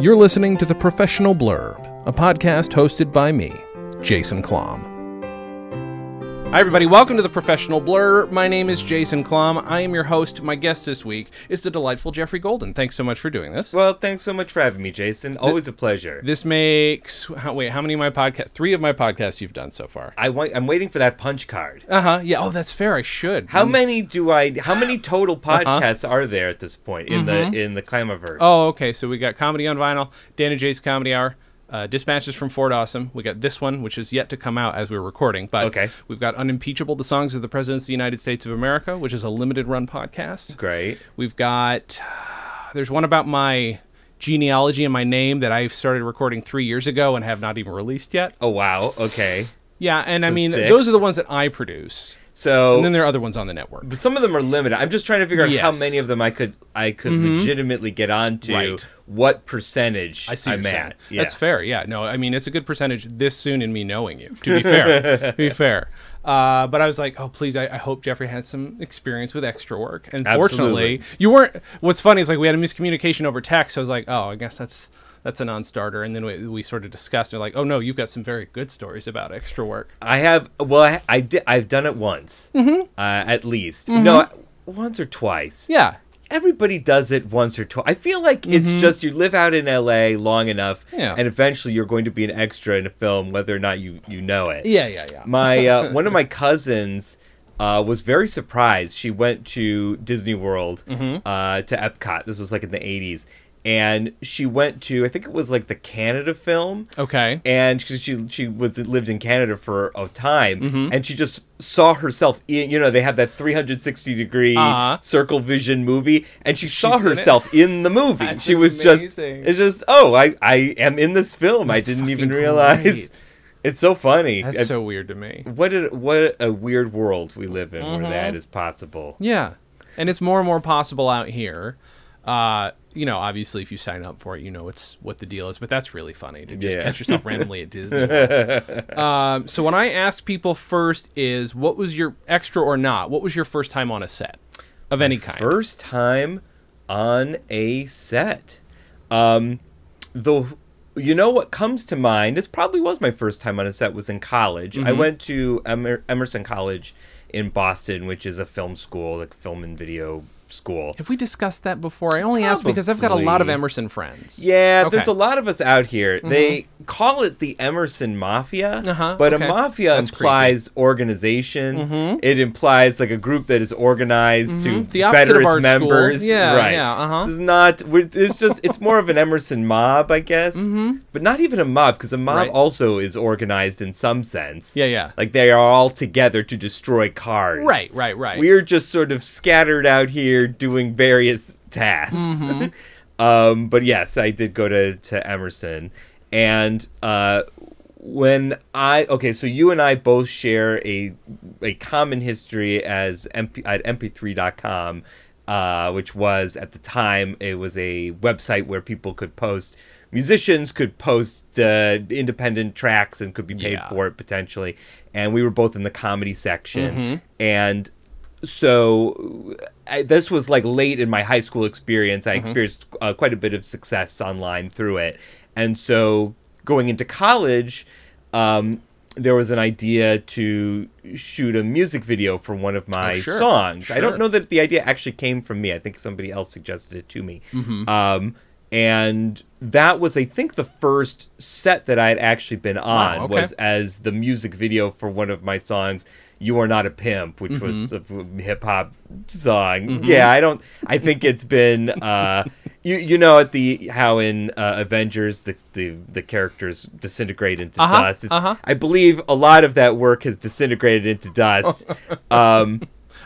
You're listening to The Professional Blur, a podcast hosted by me, Jason Klamm. Hi, everybody. Welcome to The Professional Blur. My name is Jason Klamm. I am your host. My guest this week is the delightful Geoffrey Golden. Thanks so much for doing this. Well, thanks so much for having me, Jason. Always a pleasure. This makes how, wait, how many of my podcast? Three of my podcasts you've done so far. I wa- I'm waiting for that punch card. Uh huh. Yeah. Oh, that's fair. I should. How mm. many do I? How many total uh-huh. podcasts are there at this point in the mm-hmm. in the Clamaverse? Oh, okay. So we got comedy on vinyl, Dan and Jay's Comedy Hour, uh, Dispatches from Fort Awesome. We got this one, which is yet to come out as we're recording. But Okay. we've got Unimpeachable: The Songs of the Presidents of the United States of America, which is a limited run podcast. great. We've got there's one about my genealogy and my name that I've started recording three years ago and have not even released yet. Oh wow. Okay. Yeah, and I mean sick. those are the ones that I produce, So and then there are other ones on the network. but some of them are limited. I'm just trying to figure out how many of them I could I could legitimately get onto. Right. What percentage I see I'm at? Yeah. That's fair. Yeah. No, I mean it's a good percentage this soon in me knowing you. To be fair, to be fair. Uh, but I was like, oh please, I, I hope Geoffrey has some experience with extra work. And fortunately, you weren't. What's funny is like we had a miscommunication over text. So I was like, oh, I guess that's that's a non-starter. And then we, we sort of discussed. And we're like, oh no, you've got some very good stories about extra work. I have. Well, I, I did. I've done it once. Uh, at least. No, once or twice. Yeah. everybody does it once or twice. I feel like it's just you live out in LA long enough, Mm-hmm. Yeah. and eventually you're going to be an extra in a film, whether or not you you know it. Yeah. Yeah. Yeah. My uh, one of my cousins uh, was very surprised. She went to Disney World Mm-hmm. uh, to Epcot. This was like in the '80s, and she went to I think it was like the Canada film okay. and she she, she was lived in Canada for a time, Mm-hmm. and she just saw herself in. You know, they have that 360 degree Uh-huh. circle vision movie, and she saw in it? herself in the movie. That's she was just it's just oh I I am in this film. I didn't even realize. great. It's so funny. That's so weird to me. what a what a weird world we live in Mm-hmm. where that is possible. Yeah, and it's more and more possible out here. Uh, you know, obviously, if you sign up for it, you know it's what the deal is. But that's really funny to just Yeah. catch yourself randomly at Disney. Um, so when I ask people first, is what was your extra or not? What was your first time on a set of any kind? First time on a set. Um, the you know what comes to mind? This probably was my first time on a set. Was in college. Mm-hmm. I went to Emer- Emerson College in Boston, which is a film school, like film and video school. Have we discussed that before? I only asked because I've got a lot of Emerson friends. Yeah, Okay. there's a lot of us out here. They call it the Emerson Mafia, Uh-huh, but okay. a mafia That's implies organization. It implies like a group that is organized to Mm-hmm. The better its art school. members. Yeah, right. yeah, uh-huh. It's not. It's just. It's more of an Emerson mob, I guess. Mm-hmm. But not even a mob, because a mob Right. also is organized in some sense. Yeah, yeah. Like they are all together to destroy cars. Right, right, right. We're just sort of scattered out here doing various tasks. Mm-hmm. um, but yes, I did go to, to Emerson. And uh, when I okay, so you and I both share a a common history as MP, at mp3.com, uh, which was at the time it was a website where people could post musicians could post uh, independent tracks and could be paid Yeah. for it potentially. And we were both in the comedy section, Mm-hmm. and so I, this was like late in my high school experience. Mm-hmm. I experienced uh, quite a bit of success online through it, and so going into college, um, there was an idea to shoot a music video for one of my Oh, sure. songs. I don't know that the idea actually came from me. I think somebody else suggested it to me. Mm-hmm. Um, and that was, I think, the first set that I had actually been on okay. was as the music video for one of my songs. You are not a pimp, which was a hip hop song. Yeah, I don't. I think it's been. Uh, you you know at the how in uh, Avengers the, the the characters disintegrate into Uh-huh, dust. Uh-huh. I believe a lot of that work has disintegrated into dust. um,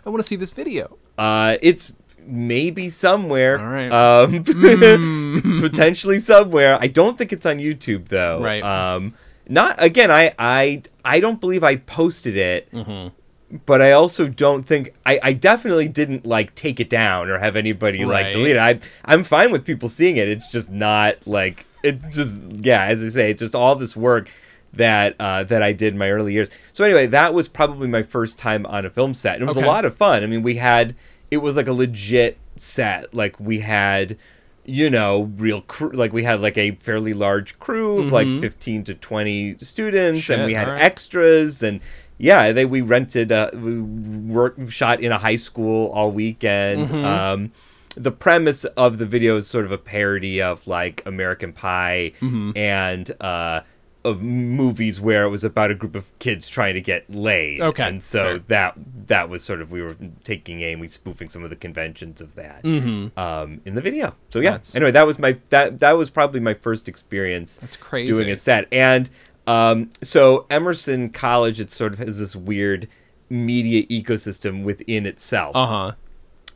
I want to see this video. uh, it's maybe somewhere. All right. Um, potentially somewhere. I don't think it's on YouTube though. Right. Um, not again. I I I don't believe I posted it. Mm-hmm. But I also don't think I, I definitely didn't like take it down or have anybody Right. like delete it. I I'm fine with people seeing it. It's just not like it just yeah, as I say, it's just all this work that uh, that I did in my early years. So anyway, that was probably my first time on a film set. And it was Okay. a lot of fun. I mean, we had it was like a legit set. Like we had you know, real crew. Like we had like a fairly large crew of like fifteen to twenty students, Shit, and we had alright. extras, and yeah, they we rented. Uh, we worked shot in a high school all weekend. Um, the premise of the video is sort of a parody of like American Pie and uh, of movies where it was about a group of kids trying to get laid. Okay, and so fair. that that was sort of we were taking aim, we spoofing some of the conventions of that um, in the video. So yeah. That's- anyway, that was my that that was probably my first experience That's crazy. doing a set. And um, so Emerson College, it sort of has this weird media ecosystem within itself Uh huh.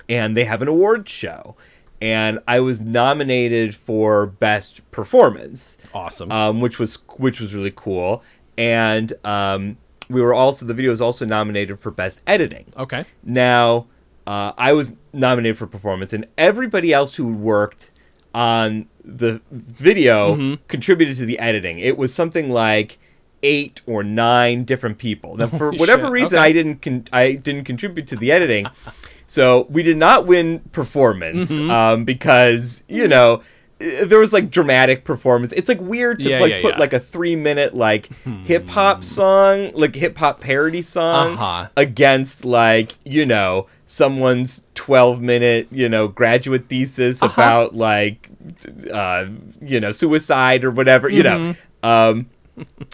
and they have an awards show. And I was nominated for best performance, Awesome. um, which was which was really cool. And um, we were also the video was also nominated for best editing. okay. Now, uh, I was nominated for performance, and everybody else who worked on the video Mm-hmm. contributed to the editing. It was something like eight or nine different people. Now, for whatever reason, okay. I didn't con- I didn't contribute to the editing, so we did not win performance Mm-hmm. um, because you know. There was like dramatic performance. It's like weird to Yeah, like yeah, put yeah. Hmm. like a three minute like hip hop song, like hip hop parody song Uh-huh. against like you know someone's 12 minute you know graduate thesis Uh-huh. about like uh you know suicide or whatever you know Mm-hmm. um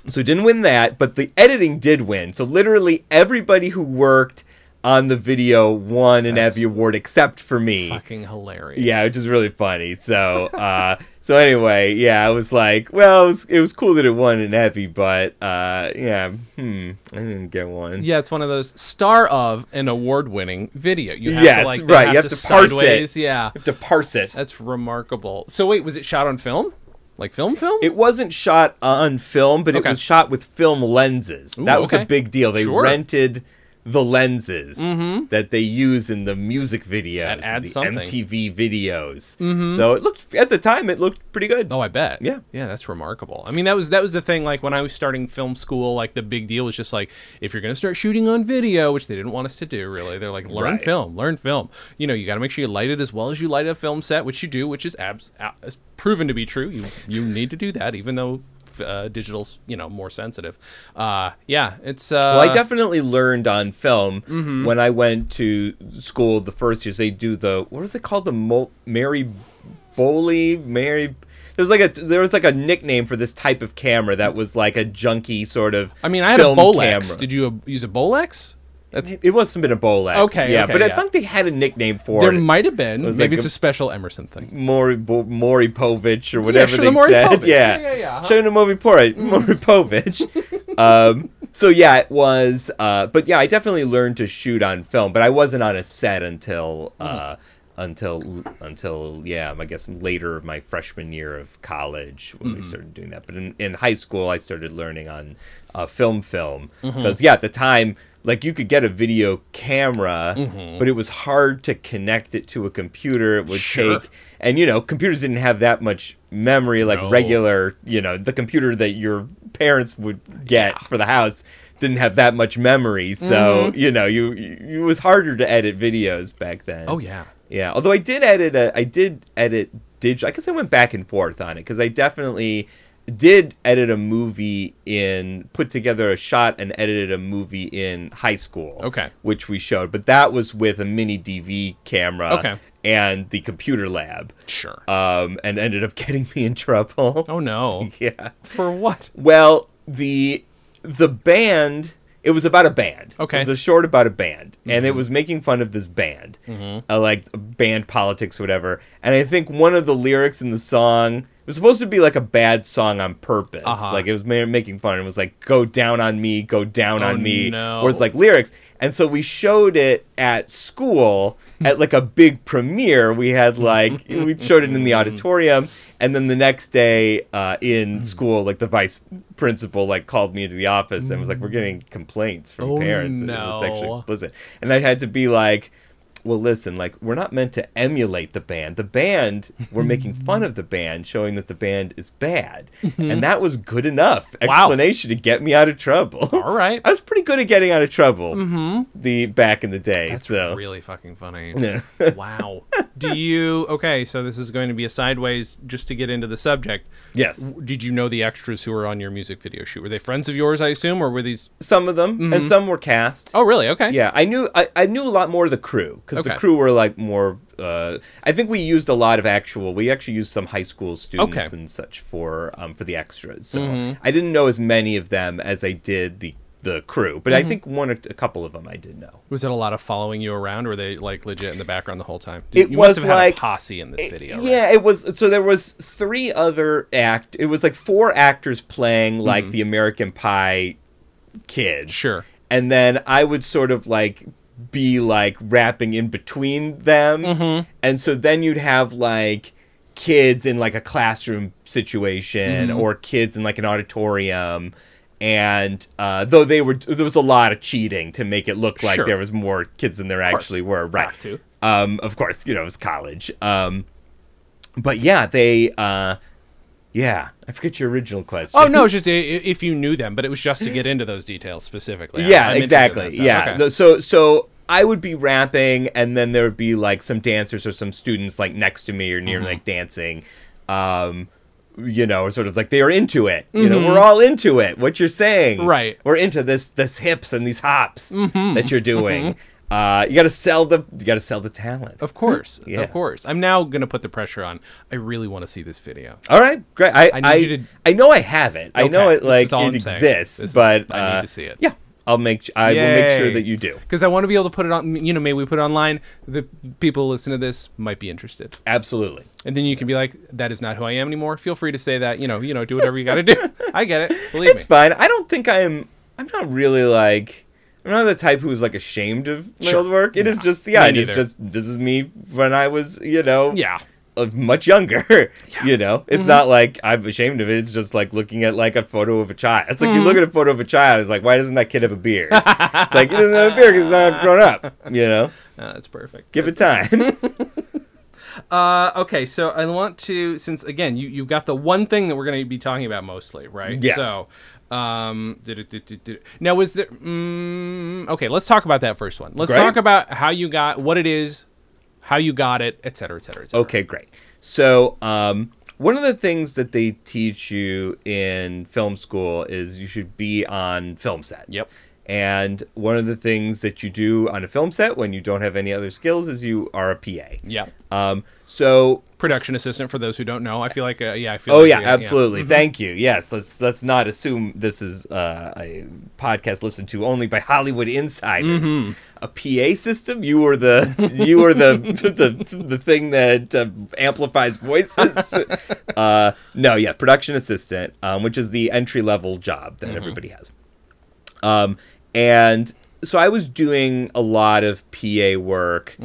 so didn't win that but the editing did win so literally everybody who worked on the video won an That's EVVY award except for me Fucking hilarious. yeah, which is really funny. So, uh, so anyway, yeah, I was like, well, it was, it was cool that it won an EVVY, but uh, yeah, hmm, I didn't get one. Yeah, it's one of those star of an award-winning video. You have Yes, to like right, you have to parse it. Yeah, You have to parse it. that's remarkable. So wait, was it shot on film? Like film, film? It wasn't shot on film, but Okay. it was shot with film lenses. Ooh, that was okay. a big deal. They Sure. Rented the lenses mm-hmm. that they use in the music videos, the something. MTV videos. Mm-hmm. So it looked at the time it looked pretty good. Oh, I bet. Yeah. yeah, that's remarkable. I mean, that was that was the thing. Like when I was starting film school, like the big deal was just like if you're gonna start shooting on video, which they didn't want us to do. Really, they're like learn Right. film, learn film. You know, you got to make sure you light it as well as you light a film set, which you do, which is abs- a- is proven to be true. You you need to do that, even though uh, digital's you know more sensitive. Uh, yeah, it's. Uh, Well, I definitely learned on film Mm-hmm. when I went to school the first years. They do the what is it called? The Mo- Mary Foley Mary. There's like a there was like a nickname for this type of camera that was like a junky sort of. I mean, I had a Bolex. camera. Did you use a Bolex? That's It wasn't been a Bolex. Okay, yeah, okay, but I yeah. think they had a nickname for there it. There might have been. was Maybe like it's a- a special Emerson thing. Maury Bo- Maury Povich or whatever sure, they the said. Povich. Yeah, Yeah, yeah, yeah, uh-huh. Show the movie Povich. Maury Povich. um, so yeah, it was. Uh, but yeah, I definitely learned to shoot on film, but I wasn't on a set until. Uh, until until yeah I guess later of my freshman year of college when we started doing that. But in, in high school I started learning on uh, film film because yeah at the time like you could get a video camera mm-hmm. but it was hard to connect it to a computer. It would Sure. take and you know computers didn't have that much memory like No. regular you know the computer that your parents would get for the house didn't have that much memory so mm-hmm. you know you, you it was harder to edit videos back then Oh yeah. yeah, although I did edit a, I did edit digital. I guess I went back and forth on it because I definitely did edit a movie in, put together a shot and edited a movie in high school. Okay. which we showed, but that was with a mini DV camera. Okay. and the computer lab. Sure. Um, and ended up getting me in trouble. oh no. Yeah. For what? Well, the the band it was about a band. Okay. It was a short about a band, and it was making fun of this band, uh, like band politics, whatever. And I think one of the lyrics in the song it was supposed to be like a bad song on purpose. Uh-huh. Like it was ma- making fun. It was like "Go down on me, go down Oh, on me," no. was like lyrics. And so we showed it at school at like a big premiere. We had like we showed it in the auditorium, and then the next day uh, in school, like the vice principal like called me into the office and was like, "We're getting complaints from Oh, parents. That it was sexually explicit," and I had to be like. Well, listen, like we're not meant to emulate the band. The band, we're making fun of the band, showing that the band is bad, mm-hmm. and that was good enough Wow. explanation to get me out of trouble. All right. I was pretty good at getting out of trouble. Mm-hmm. The back in the day. That's so really fucking funny. Yeah. wow. Do you okay? So this is going to be a sideways, just to get into the subject. yes, Did you know the extras who were on your music video shoot? Were they friends of yours? I assume, or were these? some of them, and mm-hmm. some were cast. Oh, really? Okay. Yeah, I knew I, I knew a lot more of the crew because Okay. the crew were like more. Uh, I think we used a lot of actual. We actually used some high school students Okay. and such for um, for the extras. So Mm-hmm. I didn't know as many of them as I did the the crew, but I Mm-hmm. think one or a couple of them I did know. Was it a lot of following you around? Or were they like legit in the background the whole time? It you must was have had like- a posse in this video. right? Yeah, it was. So there was three other act. It was like four actors playing like the American Pie kids. Mm-hmm. Sure. And then I would sort of like be like rapping in between them, Mm-hmm. and so then you'd have like kids in like a classroom situation Mm-hmm. or kids in like an auditorium. And uh, though they were, there was a lot of cheating to make it look like Sure. there was more kids than there actually were. Right. Have to. Um, of course, you know, it was college. Um, but yeah, they, uh, yeah, I forget your original question. Oh no, it's just if you knew them, but it was just to get into those details specifically. Yeah, I'm exactly. Yeah. Okay. So, so I would be rapping, and then there would be like some dancers or some students like next to me or near Mm-hmm. like dancing. Um, you know, sort of like they are into it. You know, we're all into it. What you're saying, Right. We're into this, this hips and these hops Mm-hmm. that you're doing. Uh, you got to sell the, you got to sell the talent. Of course, Yeah. of course. I'm now gonna put the pressure on. I really want to see this video. All right, great. I I I, need you to- I know I have it. I know it like it exists, is- but I need uh, to see it. Yeah, I'll make I will make sure that you do. Because I want to be able to put it on. You know, maybe we put it online. The people who listen to this might be interested, Absolutely. and then you can be like, "That is not who I am anymore." Feel free to say that. You know, you know, do whatever you got to do. I get it. Believe It's me. fine. I don't think I'm. I'm not really like. I'm not the type who's like ashamed of my Sure. old work. It is No, just yeah. me It is just this is me when I was you know Yeah. much younger. You know, it's Mm-hmm. not like I'm ashamed of it. It's just like looking at like a photo of a child. It's like Mm-hmm. you look at a photo of a child. It's like why doesn't that kid have a beard? it's like he doesn't have a beard because he's not grown up. You know, Uh, that's perfect. give it time. Uh, okay, so I want to since again you you've got the one thing that we're going to be talking about mostly, right? Yes. So, um, did it, did it, did it- now was there? Mm, okay, let's talk about that first one. Let's Great. talk about how you got what it is, how you got it, et cetera, et cetera, et cetera. Okay, great. So, um, one of the things that they teach you in film school is you should be on film sets. Yep. And one of the things that you do on a film set when you don't have any other skills is you are a PA. Yeah. Um, so Production assistant for those who don't know. I feel like uh, yeah, I feel. Oh like, yeah, absolutely. Thank you. Yes, let's let's not assume this is uh, a podcast listened to only by Hollywood insiders. A PA system? You were the you were the the the thing that uh, amplifies voices. uh, no, yeah, production assistant, um, which is the entry level job that everybody has. Um, and so I was doing a lot of PA work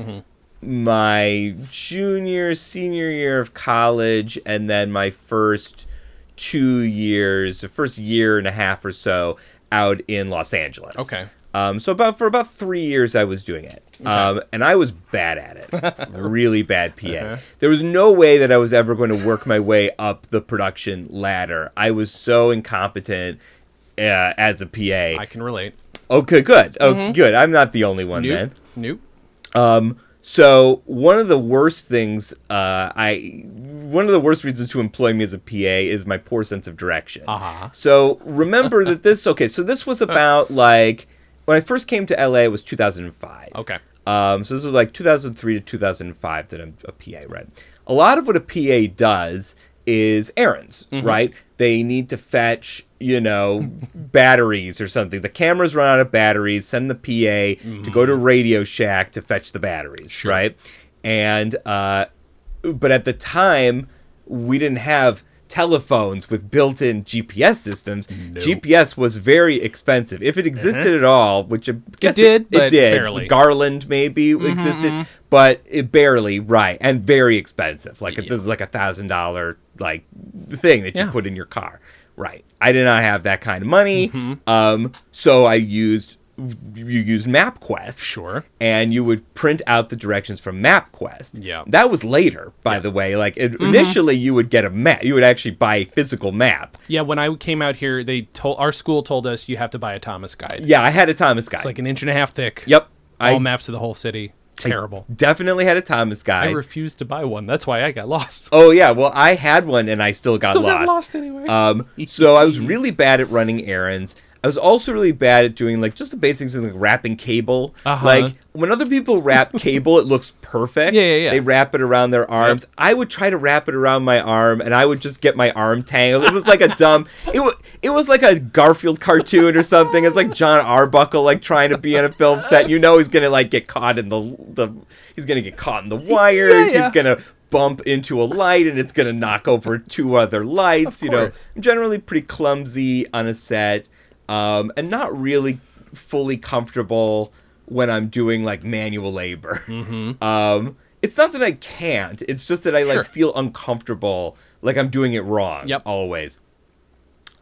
my junior, senior year of college, and then my first two years, the first year and a half or so out in Los Angeles. Okay. Um, so about for about three years, I was doing it, um, and I was bad at it, really bad PA. Uh-huh. There was no way that I was ever going to work my way up the production ladder. I was so incompetent uh, as a PA. I can relate. Okay, good. Oh, good. I'm not the only one then. Nope. Nope. Um, so one of the worst things, uh, I one of the worst reasons to employ me as a PA is my poor sense of direction. Uh-huh. So remember that this. Okay, so this was about like when I first came to LA. It was 2005. Okay. Um, so this was like 2003 to 2005 that I'm a PA, right? A lot of what a PA does is errands, Mm-hmm. right? They need to fetch, you know, batteries or something. The cameras run out of batteries, send the PA to go to Radio Shack to fetch the batteries, Mm-hmm. Sure. right? And uh but at the time we didn't have telephones with built-in GPS systems. GPS was very expensive. If it existed at all, which I guess Uh-huh. did, it, but did. barely. Garmin maybe existed, but it barely right and very expensive. Like Yeah. this is like a thousand dollar like the thing that you put in your car. Right. I did not have that kind of money. Mm-hmm. Um, so I used you use MapQuest. Sure. And you would print out the directions from MapQuest. Yeah. Mm-hmm. That was later, by the way. Like it, initially, you would get a map. You would actually buy a physical map. Yeah, when I came out here, they told our school told us you have to buy a Thomas guide. Yeah, I had a Thomas guide. It's like an inch and a half thick. yep. All I maps of the whole city. Terrible. definitely had a Thomas guy. I refused to buy one. That's why I got lost. oh yeah, well I had one and I still got Still lost. got lost anyway. Um, so I was really bad at running errands. I was also really bad at doing like just the basics of like wrapping cable. Uh-huh. Like when other people wrap cable, it looks perfect. Yeah, yeah, yeah. They wrap it around their arms. I would try to wrap it around my arm, and I would just get my arm tangled. It was like a dumb. It was it was like a Garfield cartoon or something. It's like Jon Arbuckle like trying to be in a film set. You know he's gonna like get caught in the the. He's gonna get caught in the wires. yeah. He's gonna bump into a light and it's gonna knock over two other lights. Of You know. I'm generally pretty clumsy on a set, um, and not really fully comfortable when I'm doing like manual labor. Mm-hmm. Um, it's not that I can't. It's just that I like Sure. feel uncomfortable, like I'm doing it wrong. Yep. Always.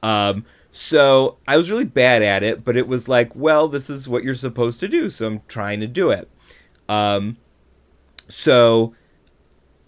Um, so I was really bad at it, but it was like, well, this is what you're supposed to do, so I'm trying to do it. Um, so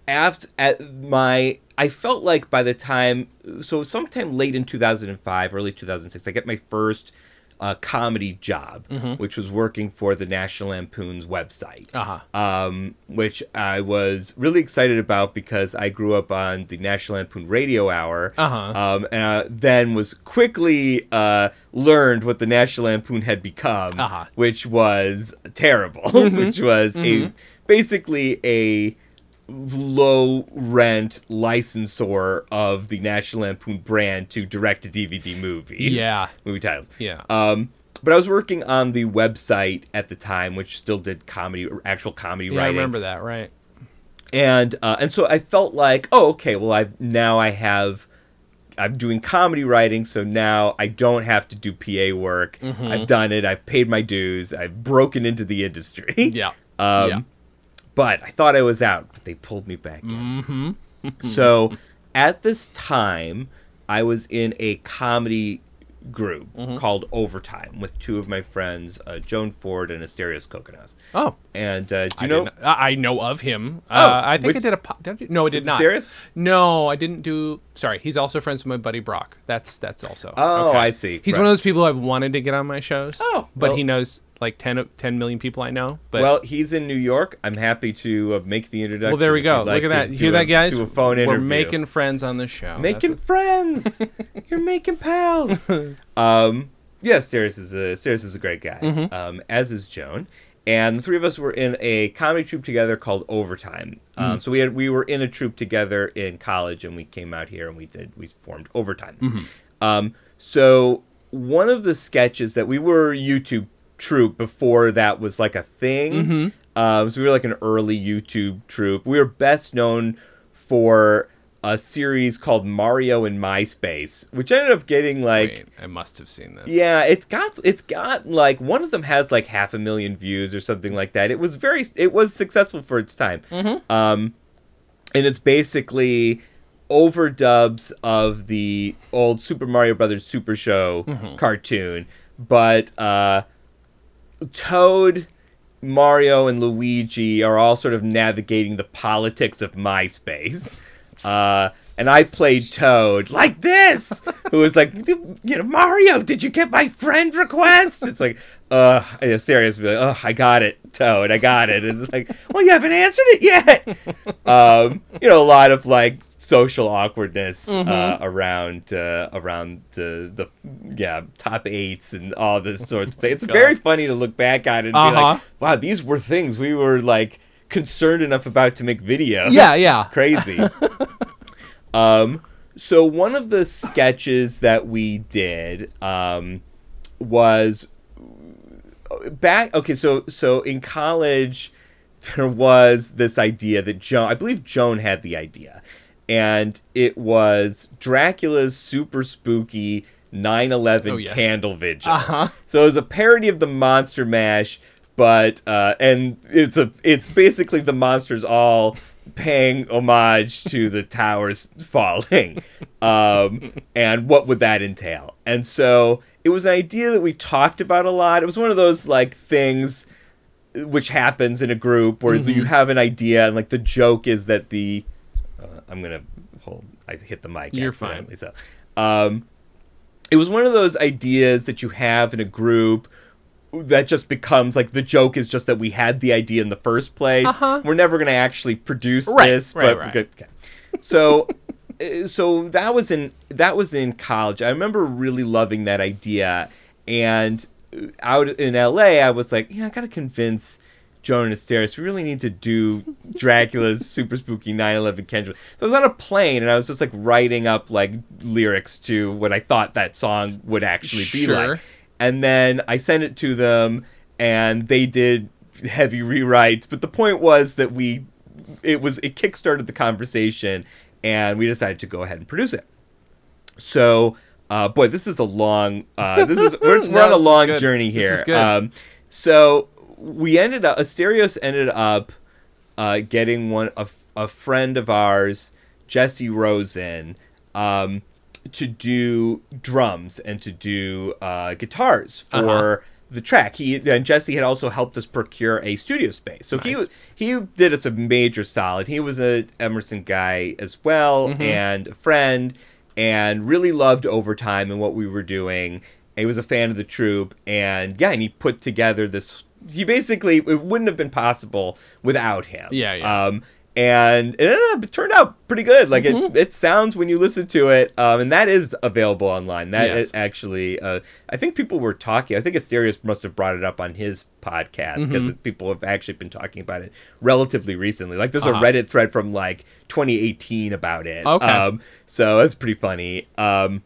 after at my I felt like by the time so sometime late in 2005 early 2006 I get my first uh, comedy job which was working for the National Lampoon's website Uh-huh. um, which I was really excited about because I grew up on the National Lampoon Radio Hour Uh-huh. um, and uh, then was quickly uh, learned what the National Lampoon had become Uh-huh. which was terrible which was a basically a low rent licensor of the National Lampoon brand to direct to DVD movies. Yeah. Movie titles. Yeah. Um, but I was working on the website at the time, which still did comedy, actual comedy yeah, I writing remember that. Right. and uh, and so I felt like, oh, okay, well, I now I have, I'm doing comedy writing, so now I don't have to do PA work. Mm-hmm. I've done it. I've paid my dues. I've broken into the industry. Yeah. Um, yeah. But I thought I was out, but they pulled me back in. Mm-hmm. so at this time, I was in a comedy group Mm-hmm. called Overtime with two of my friends, uh, Joan Ford and Asterios Kokkinos. Oh. And uh, do I you know? I I know of him. uh, I think which- I did a. po- Did I do- no, I did not. Asterios? No, I didn't do. Sorry, he's also friends with my buddy Brock. That's that's also. Oh, I see. He's Right. one of those people I've wanted to get on my shows. Oh, but well- he knows like 10, 10 million people I know. But well, he's in New York. I'm happy to uh, make the introduction. well, there we go. like Look at that. Hear a- that, guys? Do a phone We're interview. making friends on the show. making That's friends. You're making pals. um, yeah, Steris is a Steris is a great guy. Mm-hmm. Um, as is Joan. And the three of us were in a comedy troupe together called Overtime. Um, Mm. So we had we were in a troupe together in college, and we came out here and we did we formed Overtime. Mm-hmm. Um, so one of the sketches that we were YouTube troupe before that was like a thing. Mm-hmm. Um, so we were like an early YouTube troupe. We were best known for a series called Mario in MySpace, which ended up getting like Wait, I must have seen this. yeah, it's got it's got like one of them has like half a million views or something like that. It was very it was successful for its time. Um, and it's basically overdubs of the old Super Mario Brothers Super Show cartoon, but uh, Toad, Mario, and Luigi are all sort of navigating the politics of MySpace. Uh, and I played Toad like this, who was like, you know, Mario, did you get my friend request? It's like, uh, yeah, serious, be like, oh, I got it, Toad, I got it. It's like, well, you haven't answered it yet. um, you know, a lot of like social awkwardness uh, around uh, around the the yeah top eights and all this sorts of things. It's very funny to look back at it and be Uh-huh. like, wow, these were things we were like concerned enough about to make videos. Yeah, yeah. It's crazy. um, so one of the sketches that we did um, was back. Okay, so so in college, there was this idea that Joan. I believe Joan had the idea, and it was Dracula's super spooky 9/11 Oh, yes. candle vigil. Uh-huh. So it was a parody of the Monster Mash, but uh, and it's a it's basically the monsters all paying homage to the towers falling, um, and what would that entail? And so it was an idea that we talked about a lot. It was one of those like things which happens in a group where Mm-hmm. you have an idea and like the joke is that the uh, I'm gonna hold. I hit the mic. You're accidentally, So, um, it was one of those ideas that you have in a group that just becomes like the joke is just that we had the idea in the first place. Uh-huh. We're never gonna actually produce Right, this, right, but right. Okay. So. uh, So that was in that was in college. I remember really loving that idea, and uh, out in LA, I was like, yeah, I gotta convince Joan and Asterios, we really need to do Dracula's super spooky 9/11 Kendrick. So I was on a plane and I was just like writing up like lyrics to what I thought that song would actually be Sure. like, and then I sent it to them, and they did heavy rewrites. But the point was that we, it was it kickstarted the conversation, and we decided to go ahead and produce it. So, uh, boy, this is a long. Uh, this is we're, we're on a long journey here. Um, so we ended up. Asterios ended up uh, getting one a, a friend of ours, Jesse Rosen, um, to do drums and to do uh, guitars for Uh-huh. the track. He and Jesse had also helped us procure a studio space. So he Nice. he did us a major solid. He was a Emerson guy as well Mm-hmm. and a friend and really loved overtime and what we were doing. He was a fan of the troupe and yeah, and he put together this he basically it wouldn't have been possible without him. Yeah, yeah. Um and it, ended up, it turned out pretty good. Like Mm-hmm. it, it sounds when you listen to it, um, and that is available online. That Yes. is actually, uh, I think people were talking. I think Asterios must have brought it up on his podcast because Mm-hmm. people have actually been talking about it relatively recently. Like there's Uh-huh. a Reddit thread from like 2018 about it. Okay. Um, so that's pretty funny. Um,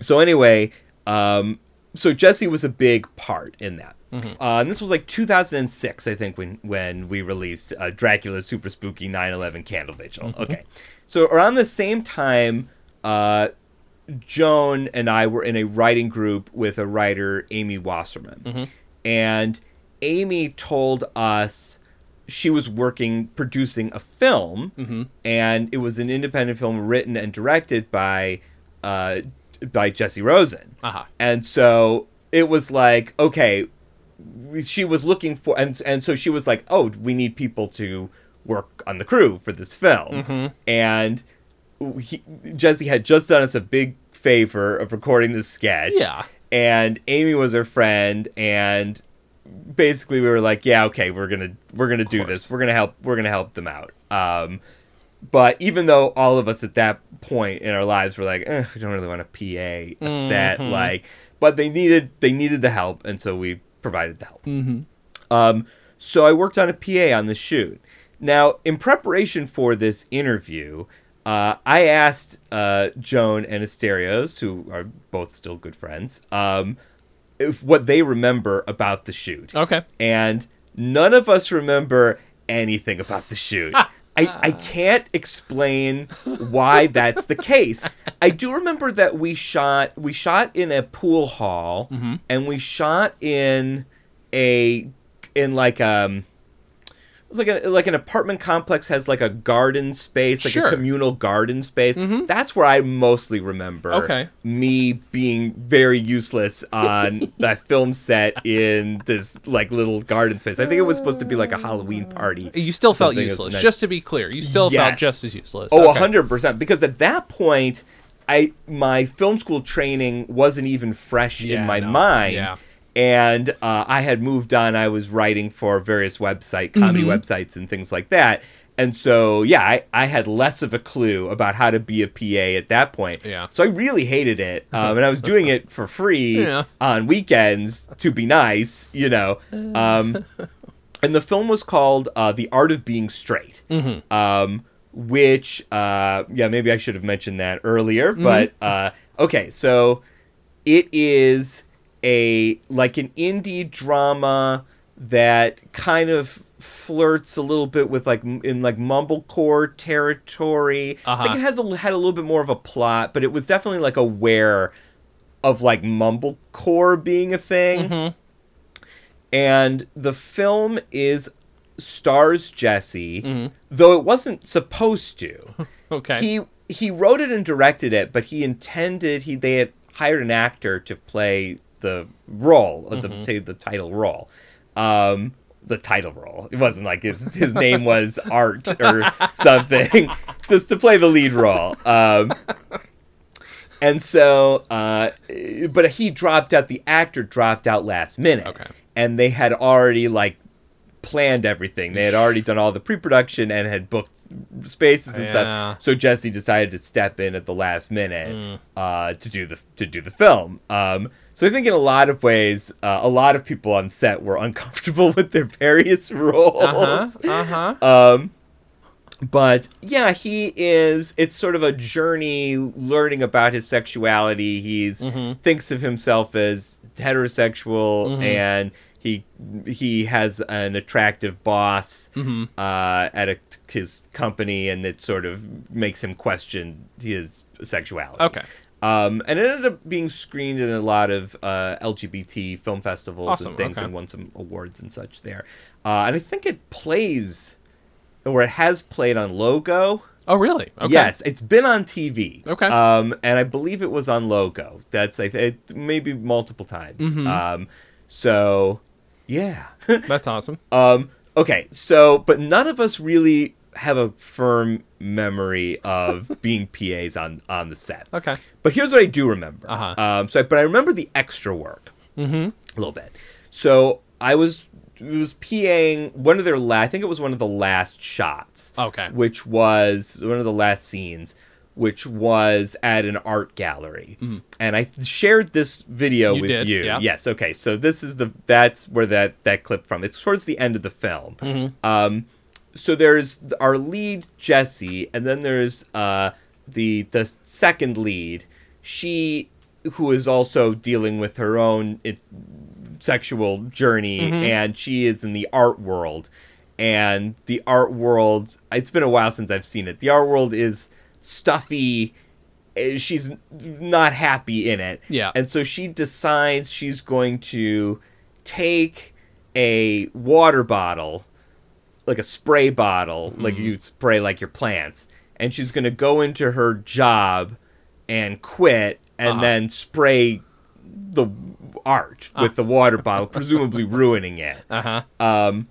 so anyway, um, so Jesse was a big part in that. Mm-hmm. Uh, and this was like 2006, I think, when when we released uh, Dracula's super spooky 9/11 Candle Vigil. Mm-hmm. Okay, so around the same time, uh, Joan and I were in a writing group with a writer, Amy Wasserman, Mm-hmm. and Amy told us she was working producing a film, Mm-hmm. and it was an independent film written and directed by uh, by Jesse Rosen. Uh-huh. And so it was like, okay, she was looking for, and and so she was like, oh, we need people to work on the crew for this film, Mm-hmm. and he, Jesse had just done us a big favor of recording this sketch, Yeah. and Amy was her friend, and basically we were like, yeah, okay, we're gonna we're gonna do course. this, we're gonna help, we're gonna help them out. Um, but even though all of us at that point in our lives were like, eh, we don't really want to PA a set, Mhm. like, but they needed they needed the help, and so we provided the help. Mm-hmm. Um, so I worked on a PA on the shoot. Now, in preparation for this interview, uh, I asked uh, Joan and Asterios, who are both still good friends, um, if what they remember about the shoot Okay. and none of us remember anything about the shoot. I, I can't explain why that's the case. I do remember that we shot we shot in a pool hall and we shot in a in like um it was like a, like an apartment complex has like a garden space, like Sure. a communal garden space. Mm-hmm. That's where I mostly remember Okay. me being very useless on that film set in this like little garden space. I think it was supposed to be like a Halloween party. You still felt useless. Just to be clear, you still felt just as useless. Oh, Okay. hundred percent. Because at that point, I my film school training wasn't even fresh Yeah, in my no. mind. Yeah. And uh, I had moved on. I was writing for various website comedy Mm-hmm. websites and things like that. And so, yeah, I, I had less of a clue about how to be a PA at that point. Yeah. So I really hated it. Um, and I was doing it for free Yeah. on weekends to be nice, you know. Um, and the film was called uh, The Art of Being Straight, Mm-hmm. um, which, uh, yeah, maybe I should have mentioned that earlier. Mm-hmm. But uh, okay, so it is a like an indie drama that kind of flirts a little bit with like in like mumblecore territory. Uh-huh. Like it has a, had a little bit more of a plot, but it was definitely like aware of like mumblecore being a thing. Mm-hmm. And the film is stars Jesse, Mm-hmm. though it wasn't supposed to. Okay. He he wrote it and directed it, but he intended he they had hired an actor to play the role of the Mm-hmm. t- the title role. Um, the title role. It wasn't like his his name was Art or something, just to play the lead role. Um, and so, uh, but he dropped out. The actor dropped out last minute. Okay. And they had already like planned everything. They had already done all the pre-production and had booked spaces and Yeah. stuff. So Jesse decided to step in at the last minute Mm. uh, to do the to do the film. Um, so I think in a lot of ways, uh, a lot of people on set were uncomfortable with their various roles. Uh huh. Uh huh. Um, but yeah, he is. It's sort of a journey learning about his sexuality. He's Mm-hmm. thinks of himself as heterosexual, and he he has an attractive boss Mm-hmm. uh, at a, his company, and it sort of makes him question his sexuality. Okay. Um, and it ended up being screened in a lot of uh, LGBT film festivals Awesome, and things, okay. and won some awards and such there. Uh, and I think it plays, or it has played on Logo. Oh, really? Okay. Yes, it's been on TV. Okay. Um, and I believe it was on Logo. That's like it, maybe multiple times. Mm-hmm. Um, so yeah. That's awesome. Um, okay, so but none of us really have a firm memory of being PAs on on the set. Okay. But here's what I do remember. Uh-huh. Um, so, but I remember the extra work Mm-hmm. a little bit. So I was it was PAing one of their last, I think it was one of the last shots. Okay. Which was one of the last scenes, which was at an art gallery, and I shared this video Mm-hmm. You with did, you. yeah. Yes. Okay. So this is the that's where that that clip from. It's towards the end of the film. Mm-hmm. Um, so there's our lead Jesse, and then there's uh the the second lead. She who is also dealing with her own it, sexual journey, and she is in the art world. And the art world, it's been a while since I've seen it. The art world is stuffy. She's not happy in it. Yeah. And so she decides she's going to take a water bottle, like a spray bottle, like you spray like your plants, and she's going to go into her job and quit and Uh-huh. then spray the art with the water bottle, presumably ruining it. Uh huh. Um,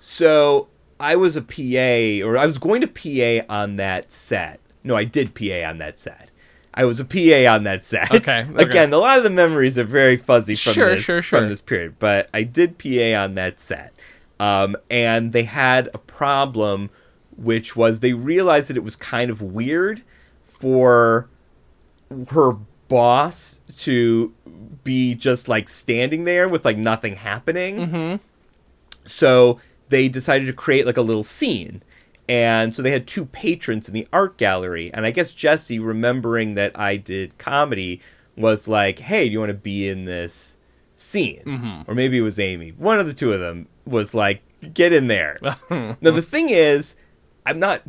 so I was a PA, or I was going to PA on that set. No, I did PA on that set. I was a PA on that set. Okay, okay. Again, a lot of the memories are very fuzzy from Sure, this sure, sure. from this period, but I did PA on that set. Um, and they had a problem, which was they realized that it was kind of weird for her boss to be just like standing there with like nothing happening. Mm-hmm. So they decided to create like a little scene. And so they had two patrons in the art gallery. And I guess Jesse, remembering that I did comedy, was like, hey, do you want to be in this scene? Mhm. Or maybe it was Amy. One of the two of them was like, get in there. now, the thing is, I'm not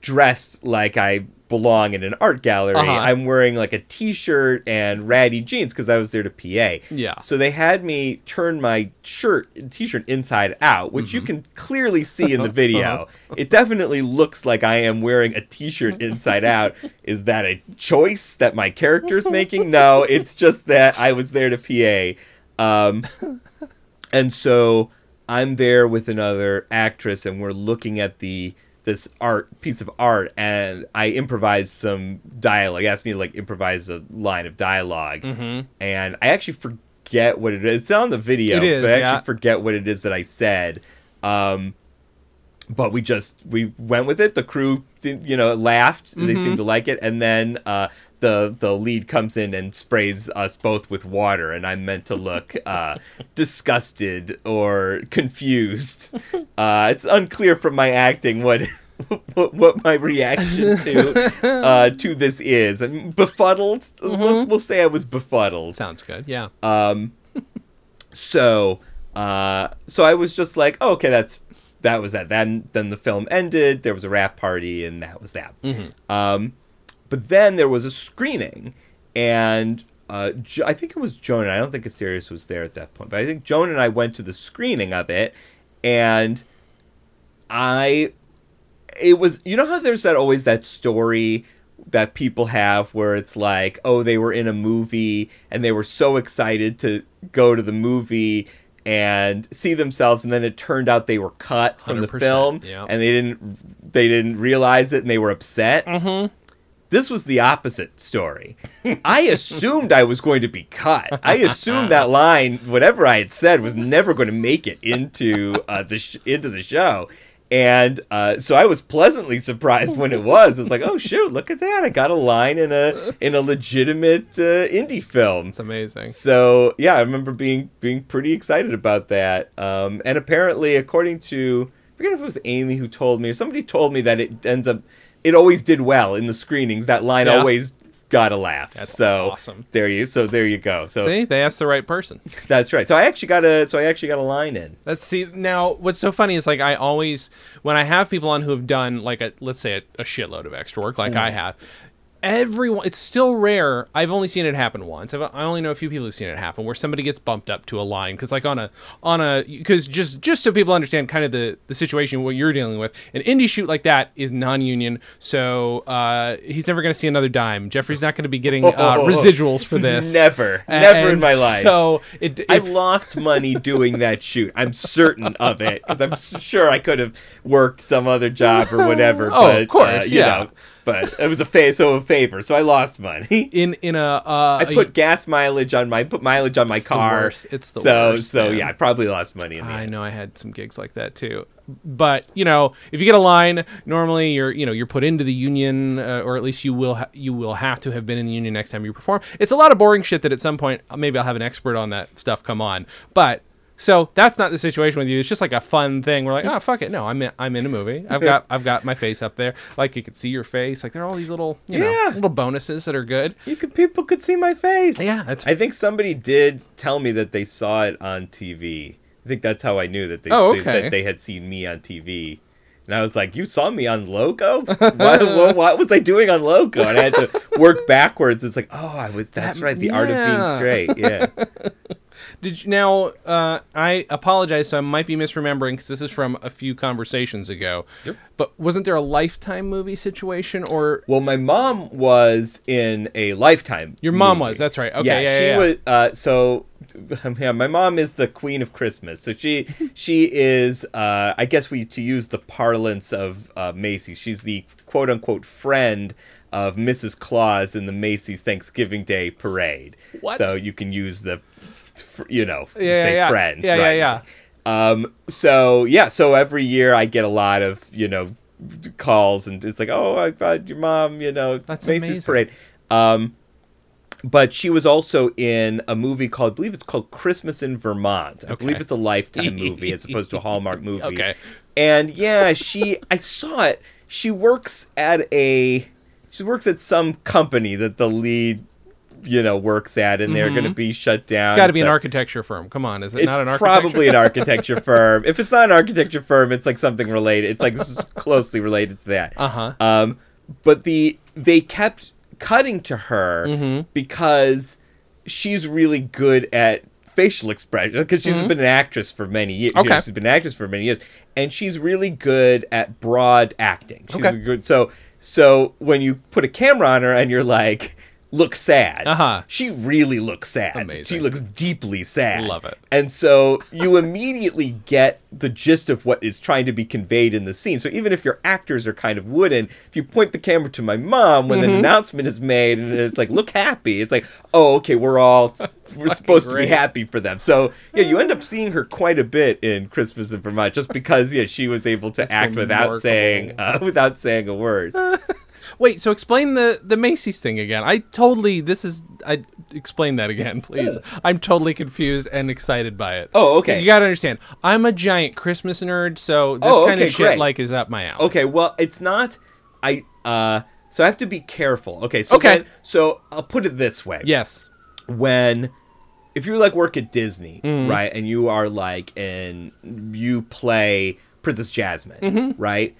dressed like I belong in an art gallery. Uh-huh. I'm wearing like a t shirt and ratty jeans because I was there to PA. Yeah. So they had me turn my shirt, t-shirt inside out, which you can clearly see in the video. It definitely looks like I am wearing a t-shirt inside out. Is that a choice that my character's making? No, it's just that I was there to PA. Um, and so I'm there with another actress, and we're looking at the this art piece of art, and I improvised some dialogue. Asked me to like improvise a line of dialog Mm-hmm. and I actually forget what it is. It's on the video, is, but I actually yeah. forget what it is that I said. Um, but we just we went with it. The crew, you know, laughed. They Mm-hmm. seemed to like it, and then uh, the the lead comes in and sprays us both with water, and I'm meant to look uh, disgusted or confused. Uh, it's unclear from my acting what. What, what my reaction to uh, to this is, and befuddled. Let's we'll say I was befuddled. Sounds good. Yeah. Um, so, uh, so I was just like, oh, okay, that's that was that. Then, then the film ended. There was a rap party, and that was that. Um, but then there was a screening, and uh, jo- I think it was Joan. and I don't think Asterios was there at that point, but I think Joan and I went to the screening of it, and I, it was you know how there's that always that story that people have where it's like, oh, they were in a movie and they were so excited to go to the movie and see themselves and then it turned out they were cut from the film yeah. and they didn't they didn't realize it and they were upset. Mm-hmm. This was the opposite story. I assumed I was going to be cut. I assumed that line, whatever I had said, was never going to make it into uh, the sh- into the show, and uh, so I was pleasantly surprised when it was. It's like, oh shoot, look at that! I got a line in a in a legitimate uh, indie film. It's amazing. So yeah, I remember being being pretty excited about that. Um, and apparently, according to I forget if it was Amy who told me or somebody told me that it ends up it always did well in the screenings. That line Yeah. always got a laugh. That's so awesome. there you so there you go. So See, they asked the right person. that's right. So I actually got a so I actually got a line in. Let's see. Now, what's so funny is like I always, when I have people on who have done like a let's say a, a shitload of extra work, like Mm. I have, everyone. It's still rare. I've only seen it happen once. I've, I only know a few people who've seen it happen where somebody gets bumped up to a line because like on a on a because just just so people understand kind of the the situation what you're dealing with. An indie shoot like that is non-union, so uh, he's never going to see another dime. Geoffrey's not going to be getting uh, residuals for this. Never, A- never in my life. So it, I lost money doing that shoot. I'm certain of it because I'm sure I could have worked some other job or whatever. Oh, but, of course, uh, you yeah. know, but it was a fa- so a favor, so I lost money. in in a uh, I put gas mileage on my put mileage on my the car. worst. It's the so worst, so man. yeah, I probably lost money in the I know I had some gigs like that too. But you know, if you get a line, normally you're you know you're put into the union, uh, or at least you will ha- you will have to have been in the union next time you perform. It's a lot of boring shit that at some point uh, maybe I'll have an expert on that stuff come on. But so that's not the situation with you. It's just like a fun thing. We're like, oh fuck it, no, I'm in, I'm in a movie. I've got I've got my face up there. Like you could see your face. Like there are all these little you know Yeah. little bonuses that are good. You could people could see my face. Yeah, it's I think somebody did tell me that they saw it on TV. I think that's how I knew that they Oh, okay. that they had seen me on TV. And I was like, "You saw me on Loco? what, what, what was I doing on Loco?" And I had to work backwards. It's like, "Oh, I was. That's That- right. The art of being straight. Yeah. Did you, now? Uh, I apologize. So I might be misremembering because this is from a few conversations ago. Yep. But wasn't there a Lifetime movie situation, or Well, my mom was in a Lifetime. your mom movie. was? That's right. Okay. yeah, Yeah. she yeah, was. Uh, so, yeah, my mom is the queen of Christmas. So she she is. Uh, I guess we to use the parlance of uh, Macy's. She's the quote unquote friend of Mrs. Claus in the Macy's Thanksgiving Day parade. What? So you can use the, you know, Yeah, say yeah, yeah. friend. Yeah, yeah, yeah. Um, so yeah, so every year I get a lot of you know calls, and it's like, oh, I got your mom, you know, That's Macy's amazing. parade. Um, but she was also in a movie called, I believe it's called Christmas in Vermont. I Okay. believe it's a Lifetime movie as opposed to a Hallmark movie. Okay. And yeah, she, I saw it. She works at a, she works at some company that the lead, you know, works at, and they're going to be shut down. Mm-hmm. It's got to be an architecture firm. Come on, is it it's not an architecture? probably an architecture firm. If it's not an architecture firm, it's like something related. It's like closely related to that. Uh-huh. Um, but the they kept cutting to her Mm-hmm. because she's really good at facial expression because she's been an actress for many years. Mm-hmm. Okay. she's been an actress for many years, and she's really good at broad acting. She's Okay. a good so so when you put a camera on her and you're like. Look sad. Uh-huh. She really looks sad. Amazing. She looks deeply sad. Love it. And so you immediately get the gist of what is trying to be conveyed in the scene. So even if your actors are kind of wooden, if you point the camera to my mom when Mm-hmm. the announcement is made and it's like, look happy, it's like, oh, okay, we're all we're supposed to be happy for them. So yeah, you end up seeing her quite a bit in Christmas in Vermont just because yeah, she was able to act without saying uh, without saying a word. Wait, so explain the the Macy's thing again. I totally this is I explain that again, please. I'm totally confused and excited by it. Oh, okay. You got to understand. I'm a giant Christmas nerd, so this Oh, kind of shit great. like is up my alley. Okay, well, it's not. I uh, so I have to be careful. Okay, so Okay. when- so I'll put it this way. Yes. when if you like work at Disney, Mm-hmm. right, and you are like and you play Princess Jasmine, Mm-hmm. right?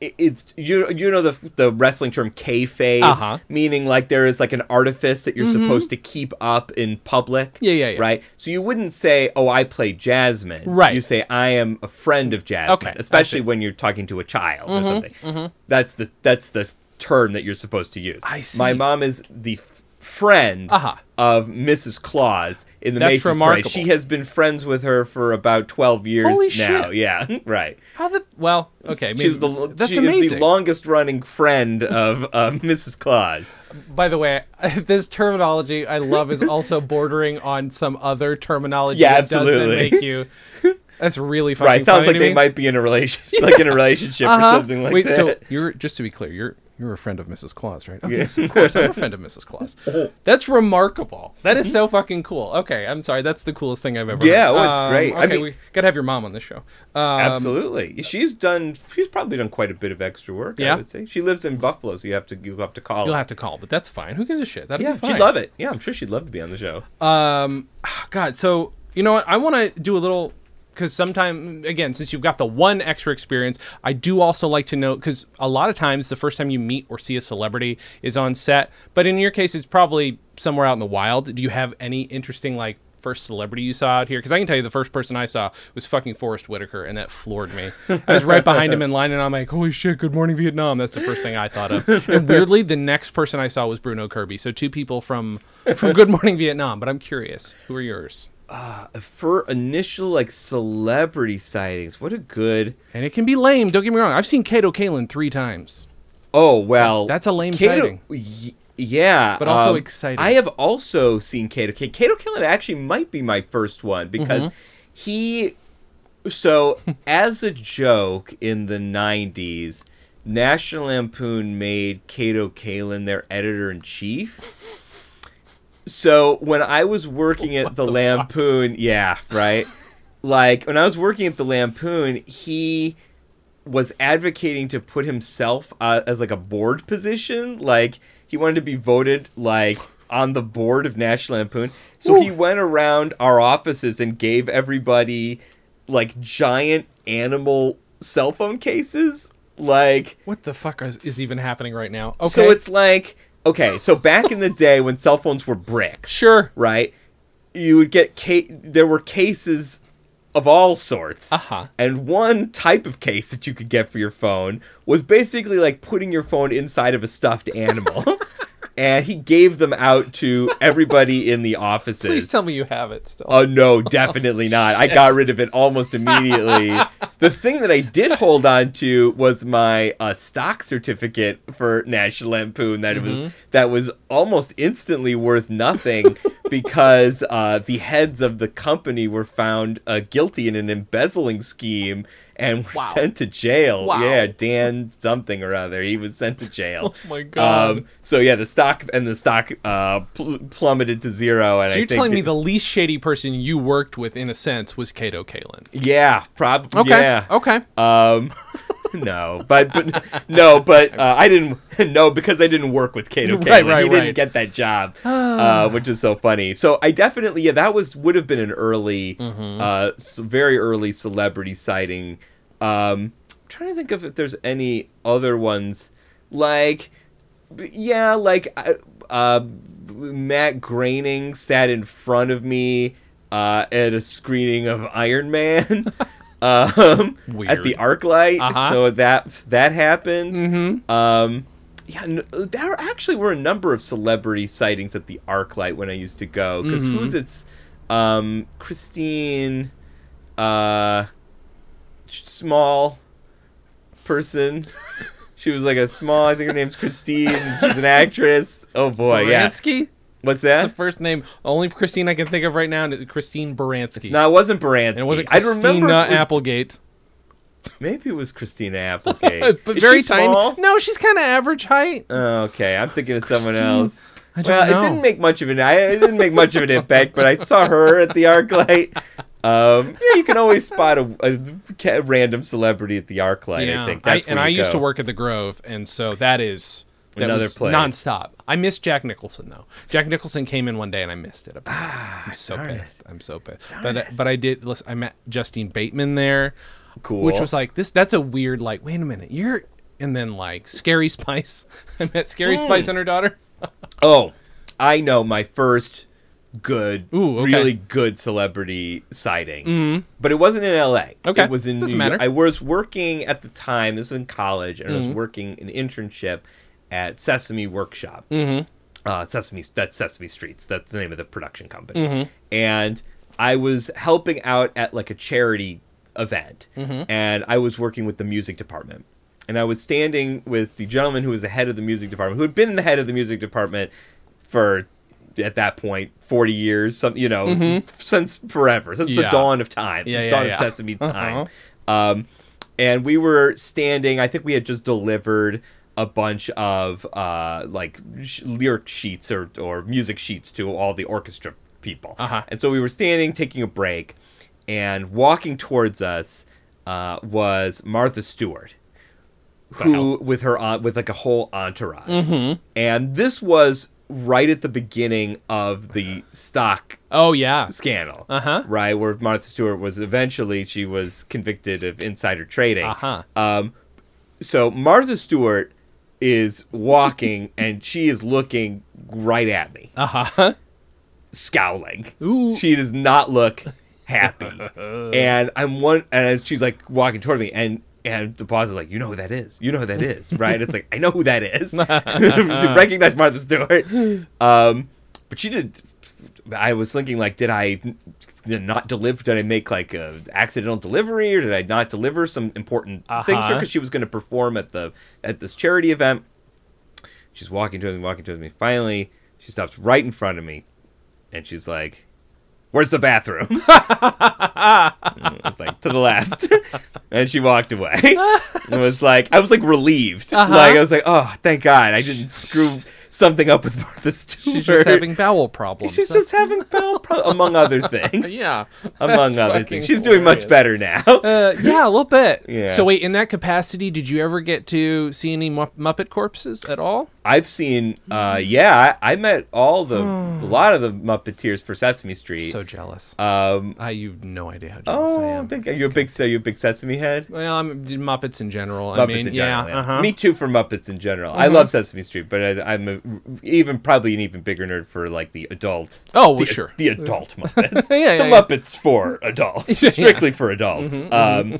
It, it's you you know the the wrestling term kayfabe, Uh-huh. meaning like there is like an artifice that you're supposed to keep up in public. Yeah, yeah, yeah. Right. So you wouldn't say, "Oh, I play Jasmine." Right. You say, "I am a friend of Jasmine," Okay, especially. Mm-hmm, when you're talking to a child or something. That's the that's the term that you're supposed to use. I see. My mom is the friend Uh-huh. of Mrs. Claus in the That's Macy's remarkable. parade. She has been friends with her for about 12 years Holy now. shit. Yeah, right. How the well? Okay, maybe, She's the that's she amazing. is the longest running friend of uh, Mrs. Claus. By the way, this terminology I love is also bordering on some other terminology. Yeah, that does then absolutely. make you. That's really fucking Right, sounds funny like they me. might be in a relation, like in a relationship or Uh-huh. something like Wait, that. Wait, so you're just to be clear, you're you're a friend of Mrs. Claus, right? Okay, yes, of course, I'm a friend of Mrs. Claus. That's remarkable. That is so fucking cool. Okay, I'm sorry, that's the coolest thing I've ever. Yeah, heard. oh, it's Um, great. I Okay, mean- we gotta have your mom on the show. Um, Absolutely, she's done. She's probably done quite a bit of extra work. Yeah? I would say she lives in Buffalo, so you have to you have to call. You'll her. have to call, but that's fine. Who gives a shit? That'll yeah, be fine. she'd love it. Yeah, I'm sure she'd love to be on the show. Um, God, so you know what? I want to do a little because sometimes again, since you've got the one extra experience, I do also like to know because a lot of times the first time you meet or see a celebrity is on set, but in your case, it's probably somewhere out in the wild. Do you have any interesting like? First celebrity you saw out here? Because I can tell you the first person I saw was fucking Forest Whitaker, and that floored me. I was right behind him in line, and I'm like, "Holy shit! Good morning, Vietnam." That's the first thing I thought of. And weirdly, the next person I saw was Bruno Kirby. So two people from from Good Morning Vietnam. But I'm curious, who are yours? For initial like celebrity sightings, what a good. And it can be lame. Don't get me wrong. I've seen Kato Kaelin three times. Oh well, That's a lame Kato- sighting. y- yeah, But also um, exciting. I have also seen Kato. Kato Kaelin actually might be my first one because Mm-hmm. he. So as a joke in the '90s, National Lampoon made Kato Kaelin their editor in chief. So when I was working at the, Lampoon, yeah, right. Like when I was working at the Lampoon, he was advocating to put himself uh, as like a board position. Like he wanted to be voted like on the board of National Lampoon. So he went around our offices and gave everybody like giant animal cell phone cases. Like What the fuck is, is even happening right now? Okay. so it's like okay, so back in the day when cell phones were bricks, sure. right? You would get ca- there were cases of all sorts. Uh-huh. And one type of case that you could get for your phone was basically like putting your phone inside of a stuffed animal. and he gave them out to everybody in the offices. Please tell me you have it still. Oh no, definitely not. I got rid of it almost immediately. the thing that I did hold on to was my uh, stock certificate for National Lampoon. That it was that was almost instantly worth nothing because uh, the heads of the company were found uh, guilty in an embezzling scheme and were Wow. sent to jail. Wow. Yeah, Dan something or other. He was sent to jail. Oh my God. Um, so yeah, the stock and the stock uh, pl- plummeted to zero. And so you're telling me it- the least shady person you worked with, in a sense, was Kato Kaelin. Yeah, probably. Okay. Yeah. Okay. Um, no, but but no, but uh, I didn't no because I didn't work with Kato Right, Kaelin. right, he didn't right. get that job, uh, which is so funny. So I definitely yeah that was would have been an early, Mm-hmm. uh, very early celebrity sighting. Um, I'm trying to think of if there's any other ones like yeah like uh, uh, Matt Groening sat in front of me uh, at a screening of Iron Man. um, at the. ArcLight. Uh-huh. So that that happened. Mm-hmm. Um, yeah, there actually were a number of celebrity sightings at the ArcLight when I used to go. Because Mhm. who's it's um, Christine, uh, small person. she was like a small. I think her name's Christine. She's an actress. Oh boy, yeah. Baranski? What's That's that? the first name. Only Christine I can think of right now is Christine Baranski. no, it wasn't Baranski. and it wasn't I Christina remember it was- Applegate. Maybe it was Christina Applegate. but Is very tiny. small? No, she's kind of average height. Oh, okay, I'm thinking of someone else. I Well, know. it didn't make much of an it didn't make much of an impact, but I saw her at the ArcLight. Um, yeah, you can always spot a, a random celebrity at the ArcLight. yeah, I think that's and I used to work at the Grove, and so that is that Another nonstop. I missed Jack Nicholson though. Jack Nicholson came in one day, and I missed it. I'm so darn it. pissed. I'm so pissed. But uh, but I did. Listen, I met Justine Bateman there, Cool. which was like this. That's a weird like. Wait a minute, you're. And then like Scary Spice. I met Scary Hmm. Spice and her daughter. Oh, I know my first good, Ooh, okay. really good celebrity sighting. But it wasn't in L.A. Okay, It was in doesn't New York. matter. I was working at the time. This was in college, and I was Mhm. working an internship at Sesame Workshop. Mm-hmm. Uh, Sesame that's Sesame Streets. That's the name of the production company. And I was helping out at like a charity event, and I was working with the music department. And I was standing with the gentleman who was the head of the music department, who had been the head of the music department for at that point 40 years some you know since forever since the Mm-hmm. Dawn of time Yeah, yeah, dawn yeah. of sesame time Uh-huh. um, and we were standing i think we had just delivered a bunch of uh, like sh- lyric sheets or, or music sheets to all the orchestra people Uh-huh. and so we were standing taking a break and walking towards us uh, was martha stewart who with her aunt with like a whole entourage Mm-hmm. and this was right at the beginning of the stock Oh yeah. scandal Uh-huh. right where martha stewart was eventually she was convicted of insider trading Uh-huh. um, so martha stewart is walking and she is looking right at me Uh-huh. scowling Ooh. she does not look happy and i'm one and she's like walking toward me and and the boss is like, you know who that is. You know who that is, right? It's like I know who that is. to recognize Martha Stewart. Um, but she did. I was thinking like, did I not deliver? Did I make like a accidental delivery, or did I not deliver some important things to her? Uh-huh. Because she was going to perform at the at this charity event. She's walking towards me, walking towards me. Finally, she stops right in front of me, and she's like, "Where's the bathroom?" It's like to the left, and she walked away. It was like I was like relieved. Uh-huh. Like I was like, "Oh, thank God, I didn't screw something up with Martha Stewart." She's just having bowel problems. She's just having bowel pro- among other things. yeah. among other things, she's doing much better now. Uh, yeah, a little bit. Yeah. So wait, in that capacity, did you ever get to see any Mu- Muppet corpses at all? I've seen, uh, yeah, I, I met all the, a lot of the Muppeteers for Sesame Street. So jealous. um, I you have no idea how jealous I oh, am. think are you a big, are you a big Sesame head? Well, I'm Muppets in general. Muppets I mean, in general. yeah, yeah. uh-huh. Me too for Muppets in general. I love Sesame Street, but I, I'm a, even probably an even bigger nerd for like the adult. Oh, well, the, sure. The adult Muppets. Yeah, yeah, the yeah. Muppets for adults. Mm-hmm, strictly for adults. Um,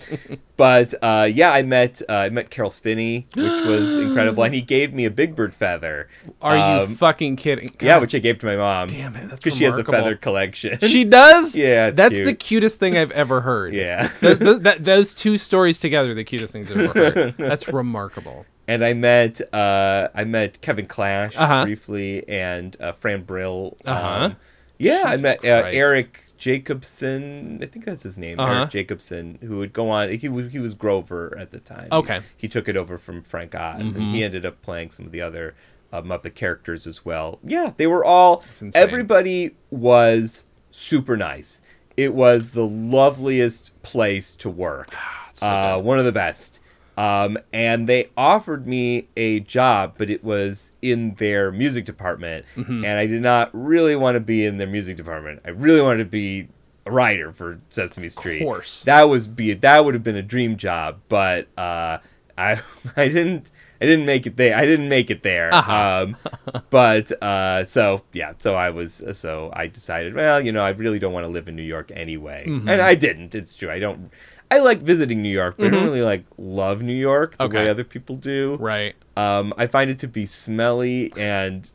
but uh, yeah, I met uh, I met Caroll Spinney, which was incredible, and he gave me a Big Bird feather. Are you Um, fucking kidding? Yeah, which I gave to my mom. Damn it, that's because she has a feather collection. She does. Yeah, that's the cutest thing I've ever heard. yeah. Th- th- that- those two stories together, are the cutest things I've ever heard. That's remarkable. And I met uh, I met Kevin Clash Uh-huh. briefly and uh, Fran Brill. Uh-huh. Um, yeah, Jesus I met uh, Eric Jacobson. I think that's his name, Uh-huh. Eric Jacobson, who would go on. He was, he was Grover at the time. He- Okay. Mm-hmm. he, took it over from Frank Oz, and he ended up playing some of the other uh, Muppet characters as well. Yeah, they were all. Everybody was super nice. It was the loveliest place to work. so uh, one of the best. Um, and they offered me a job, but it was in their music department, Mm-hmm. and I did not really want to be in their music department. I really wanted to be a writer for Sesame Street. Of course. that was be that would have been a dream job, but uh, I I didn't I didn't make it there. I didn't make it there. Uh-huh. Um, but uh, so yeah, so I was so I decided, well, you know, I really don't want to live in New York anyway, Mm-hmm. and I didn't. It's true. I don't. I like visiting New York, but I don't really like love New York the Mm-hmm. Okay. way other people do. Right. Um, I find it to be smelly and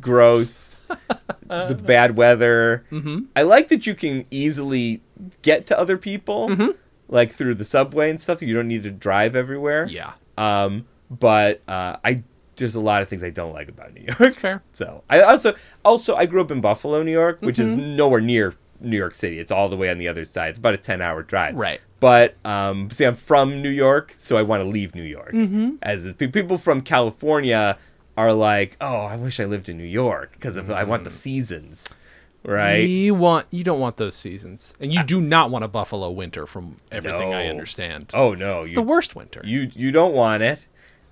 gross with bad weather. Mm-hmm. I like that you can easily get to other people, Mm-hmm. like through the subway and stuff. You don't need to drive everywhere. Yeah. Um, but uh, I there's a lot of things I don't like about New York. That's fair. So I also also I grew up in Buffalo, New York, which is Mm-hmm. nowhere near New York City. It's all the way on the other side. It's about a ten hour drive. Right. But um, see, I'm from New York, so I want to leave New York. Mm-hmm. As people from California are like, oh, I wish I lived in New York because I want the seasons, right? You want you don't want those seasons, and you do not want a Buffalo winter, from everything I understand. Oh no, it's you the worst winter. you you don't want it.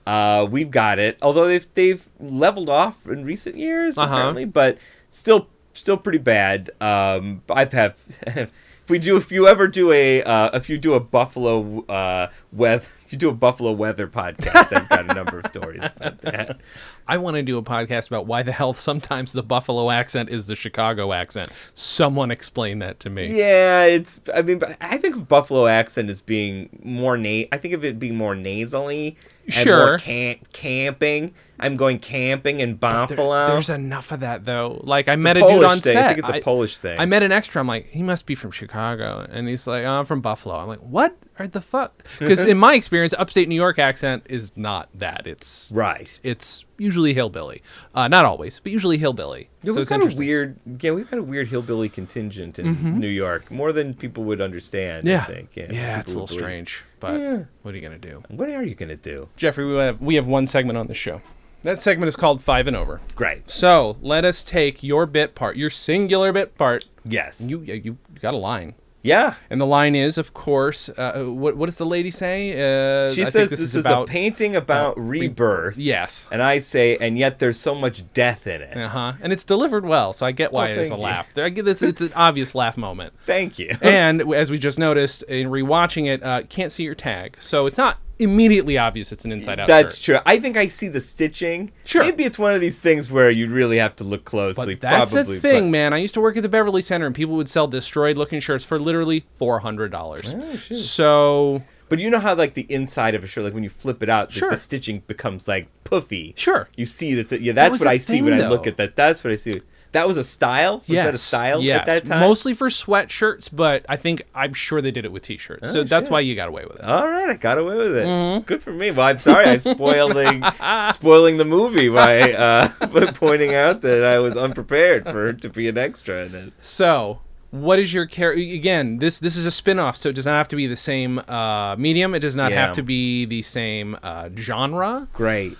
Uh, we've got it. Although they've they've leveled off in recent years Uh-huh. apparently, but still still pretty bad. Um, I've have if we do if you ever do a uh, if you do a Buffalo uh, weather should do a Buffalo weather podcast. I've got a number of stories about that. I want to do a podcast about why the hell sometimes the Buffalo accent is the Chicago accent. Someone explain that to me. Yeah, it's. I mean, I think of Buffalo accent as being more na. I think of it being more nasally. And Sure. More camp- camping. I'm going camping in There- Buffalo. there's enough of that though. Like I It's met a, Polish dude on thing. set. I think it's a Polish thing. I met an extra. I'm like, he must be from Chicago, and he's like, oh, I'm from Buffalo. I'm like, what? The fuck? Because in my experience, upstate New York accent is not that. It's right. it's usually hillbilly. Uh, not always, but usually hillbilly. Yeah, so we've it's got a weird. Yeah, we've got a weird hillbilly contingent in New York, more than people would understand. yeah, I think. yeah, people it's a little believe. strange, but Yeah. what are you gonna do? What are you gonna do? Geoffrey, we have we have one segment on the show. That segment is called Five and Over. Great. So let us take your bit part, your singular bit part. Yes. You you, you got a line. Yeah. And the line is, of course, uh, what, what does the lady say? Uh, She I says think this, this, is, about a painting about rebirth. Yes. And I say, and yet there's so much death in it. Uh huh. And it's delivered well, so I get why Oh, there's a you. laugh. There, I get this. It's an obvious laugh moment. Thank you. And as we just noticed in rewatching it, uh, can't see your tag, so it's not immediately obvious it's an inside out. That's shirt. true. I think I see the stitching. Sure. Maybe it's one of these things where you really have to look closely. But that's probably, a thing, but- man. I used to work at the Beverly Center, and people would sell destroyed looking shirts for literally four hundred dollars. Oh, so But you know how like the inside of a shirt, like when you flip it out, the- Sure. the stitching becomes like puffy. sure, You see that. Yeah, that's was what I see thing, when I look at that. That's what I see. That was a style. Was yes, that a style yes. at that time? Mostly for sweatshirts, but I think I'm sure they did it with t-shirts. so Oh, that's why you got away with it. All right, I got away with it. Mm-hmm. Good for me. Well, I'm sorry I spoiling spoiling the movie by uh, pointing out that I was unprepared for to be an extra in it. So, what is your character? Again, this this is a spin-off, so it does not have to be the same uh, medium. It does not Yeah. have to be the same uh, genre. Great.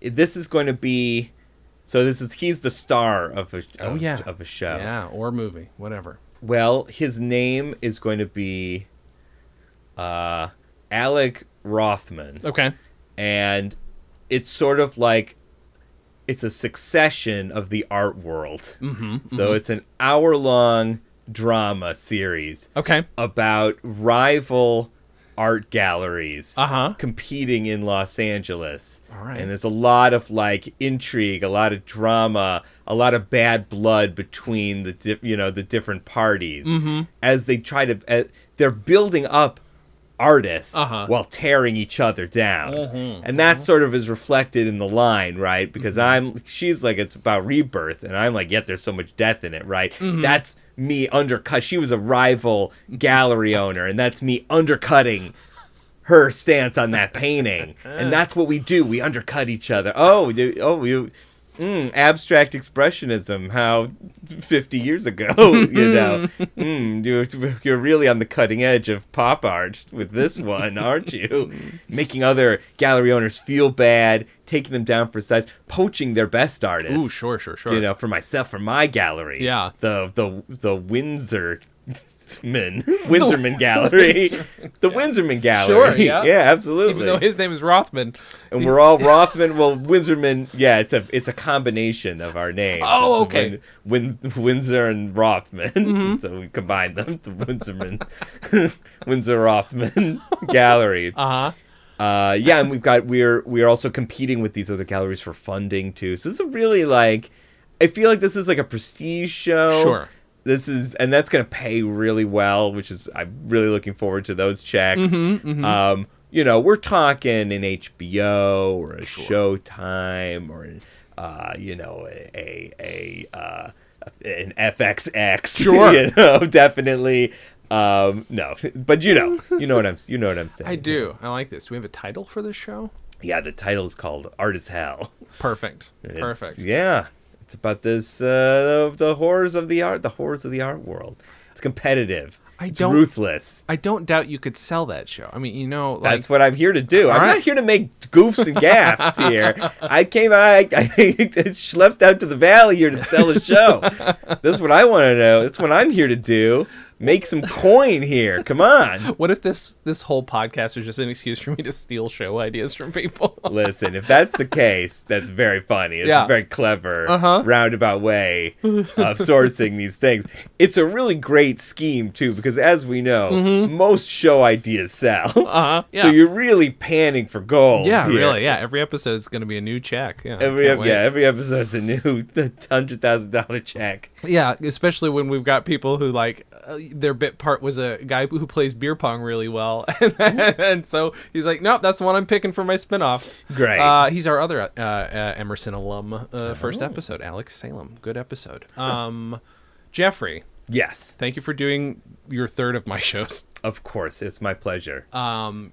This is going to be. So this is he's the star of a of, Oh, yeah. of a show. Yeah, or movie, whatever. Well, his name is going to be uh, Alec Rothman. Okay. and it's sort of like it's a succession of the art world. Mm-hmm. So it's an hour long drama series Okay. about rival art galleries Uh huh. competing in Los Angeles. All right. And there's a lot of like intrigue, a lot of drama, a lot of bad blood between the di- you know the different parties Mm-hmm. as they try to uh, they're building up artists Uh-huh. while tearing each other down. Mhm. And that sort of is reflected in the line, right? Mm-hmm. Because I'm she's like it's about rebirth and I'm like yet there's so much death in it, right? Mm-hmm. That's me undercut. She was a rival gallery owner and that's me undercutting her stance on that painting. and that's what we do. We undercut each other. Oh, you, oh, you mm, abstract expressionism. How 50 years ago, you know. Mm, you're, you're really on the cutting edge of pop art with this one, aren't you? Making other gallery owners feel bad, taking them down for size, poaching their best artists. Ooh, sure, sure, sure. You know, for myself, for my gallery. Yeah. The the the Windsor Man, Windsorman Gallery, the Windsorman Gallery. Sure, yeah. yeah, absolutely. Even though his name is Rothman. and we're all Rothman. Well, Windsorman. Yeah, it's a it's a combination of our names. Oh, It's okay. Win, Win, Windsor and Rothman. Mm-hmm. so we combine them. The Windsorman, Windsor Rothman Gallery. Uh huh. Uh, yeah, and we've got we're we're also competing with these other galleries for funding too. So this is really like, I feel like this is like a prestige show. Sure. This is and that's gonna pay really well, which is I'm really looking forward to those checks. Mm-hmm, Um, you know, we're talking an HBO or a Showtime or uh, you know, a a, a uh, an FXX. Sure. you know, definitely. Um, no, but you know, you know what I'm, you know what I'm saying. I do. I like this. Do we have a title for this show? Yeah, the title is called Art is Hell. Perfect. Perfect. Yeah, it's about this uh, the, the horrors of the art, the horrors of the art world. It's competitive. I it's don't- ruthless. I don't doubt you could sell that show. I mean, you know, like, That's what I'm here to do. I'm right. not here to make goofs and gaffs here. I came I, I schlepped out to the valley here to sell a show. That's what I want to know. That's what I'm here to do. Make some coin here. Come on. What if this this whole podcast is just an excuse for me to steal show ideas from people? Listen, if that's the case, that's very funny. It's Yeah. a very clever, Uh-huh. roundabout way of sourcing these things. It's a really great scheme too, because as we know, most show ideas sell. Mm-hmm. Uh-huh. Yeah. So you're really panning for gold. yeah, here. really. Yeah, every episode is going to be a new check. Yeah. Every can't yeah, every episode's a new hundred thousand dollar check. Yeah, especially when we've got people who like uh, their bit part was a guy who plays beer pong really well, and so he's like, "Nope, that's the one I'm picking for my spinoff." Great. Uh, he's our other uh, uh, Emerson alum. Uh, First episode, Alex Salem. Good episode. Um, Geoffrey, Yes, thank you for doing your third of my shows. of course, it's my pleasure. Um,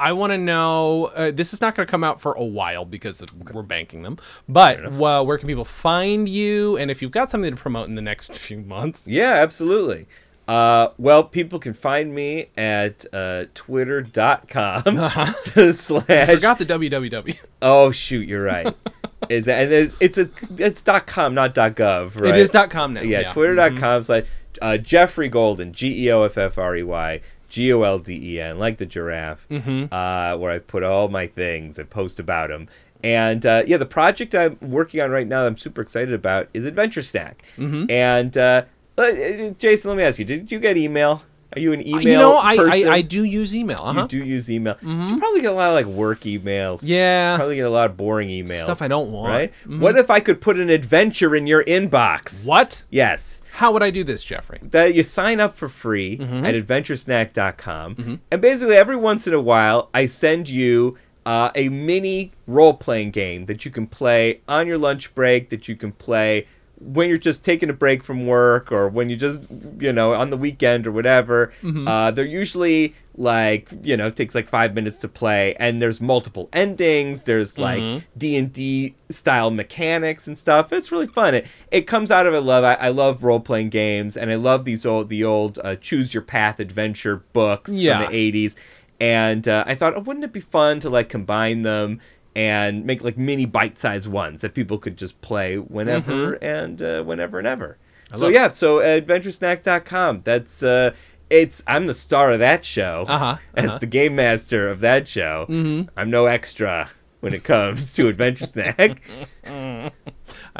I want to know. Uh, this is not going to come out for a while because of- we're banking them. But well, where can people find you? And if you've got something to promote in the next few months, Yeah, absolutely. Uh, well, people can find me at uh, twitter.com slash. Uh-huh. forgot the www. Oh, shoot, you're right. Is that, and it's, it's, a, it's dot .com, not dot .gov, right? It is dot .com now. Yeah, Yeah, Mm-hmm. twitter.com slash uh, Geoffrey Golden, G E O F F R E Y, G O L D E N, like the giraffe, Mm-hmm. uh, where I put all my things and post about them. And uh, yeah, the project I'm working on right now that I'm super excited about is Adventure Snack. Mm-hmm. And uh, uh, Jason, let me ask you: Did you get email? Are you an email? Uh, you know, I? I I do use email. Uh-huh. You do use email. You probably get a lot of like work emails. Yeah. Probably get a lot of boring emails. Stuff I don't want. Right? Mhm. What if I could put an adventure in your inbox? What? Yes. How would I do this, Geoffrey? That you sign up for free Mm-hmm. at adventuresnack.com. And basically, every once in a while, I send you uh, a mini role playing game that you can play on your lunch break, that you can play when you're just taking a break from work or when you just, you know, on the weekend or whatever. Mm-hmm. Uh, they're usually like, you know, it takes like five minutes to play, and there's multiple endings. There's like Mm-hmm. D and D style mechanics and stuff. It's really fun. It it comes out of a love. I, I love role playing games, and I love these old the old uh, choose your path adventure books Yeah. from the '80s. And uh, I thought, oh, wouldn't it be fun to like combine them and make like mini bite-sized ones that people could just play whenever and uh, whenever and ever. So Mm-hmm. love yeah, so adventuresnack.com. That's uh it's I'm the star of that show. Uh-huh, As uh-huh. the game master of that show. Mm-hmm. I'm no extra when it comes to Adventure Snack.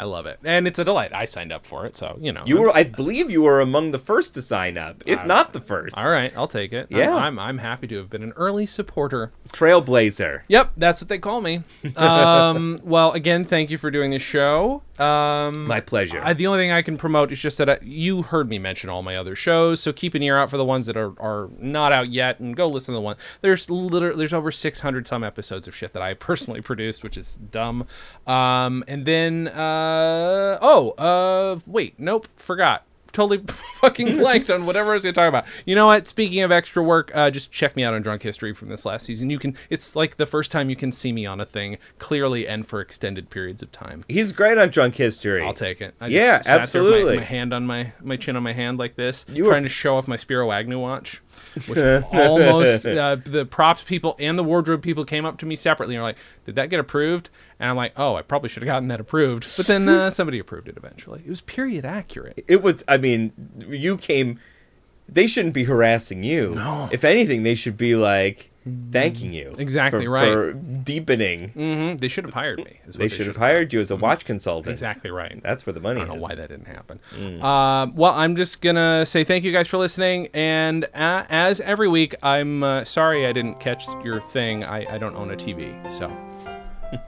I love it, and it's a delight. I signed up for it, so you know. You were I believe you were among the first to sign up, if not the first. all right. I'll take it. I'm- Yeah. I'm, I'm happy to have been an early supporter. Trailblazer. Yep, that's what they call me. Um, well, again, thank you for doing the show. Um, My pleasure. I, the only thing I can promote is just that I, you heard me mention all my other shows, so keep an ear out for the ones that are, are not out yet, and go listen to the one. There's literally there's over 600 some episodes of shit that I personally produced, which is dumb. Um, and then uh, oh uh, wait, nope, forgot. Totally fucking blanked on whatever I was going to talk about. You know what? Speaking of extra work, uh, just check me out on Drunk History from this last season. You can. It's like the first time you can see me on a thing clearly and for extended periods of time. He's great on Drunk History. I'll take it. I Yeah, there my- absolutely. My, hand on my my chin on my hand like this, You were- trying to show off my Spiro Agnew watch, which almost uh, the props people and the wardrobe people came up to me separately and were like, "Did that get approved?" And I'm like, "Oh, I probably should have gotten that approved." But then uh, somebody approved it eventually. It was period accurate. It was. I mean, you came. They shouldn't be harassing you. No. If anything, they should be like thanking you. Exactly for, right. For deepening. hmm They should have hired me. is what They should have hired you as a watch consultant. Mm-hmm. Exactly right. That's where the money is. I don't is. know why that didn't happen. Um, well, I'm just gonna say thank you guys for listening, and uh, as every week, I'm uh, sorry I didn't catch your thing. I, I don't own a TV, so.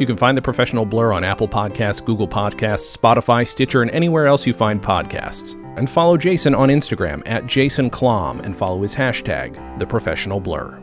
you can find the Professional Blur on Apple Podcasts, Google Podcasts, Spotify, Stitcher, and anywhere else you find podcasts. And follow Jason on Instagram at Jason Klamm and follow his hashtag, The Professional Blur.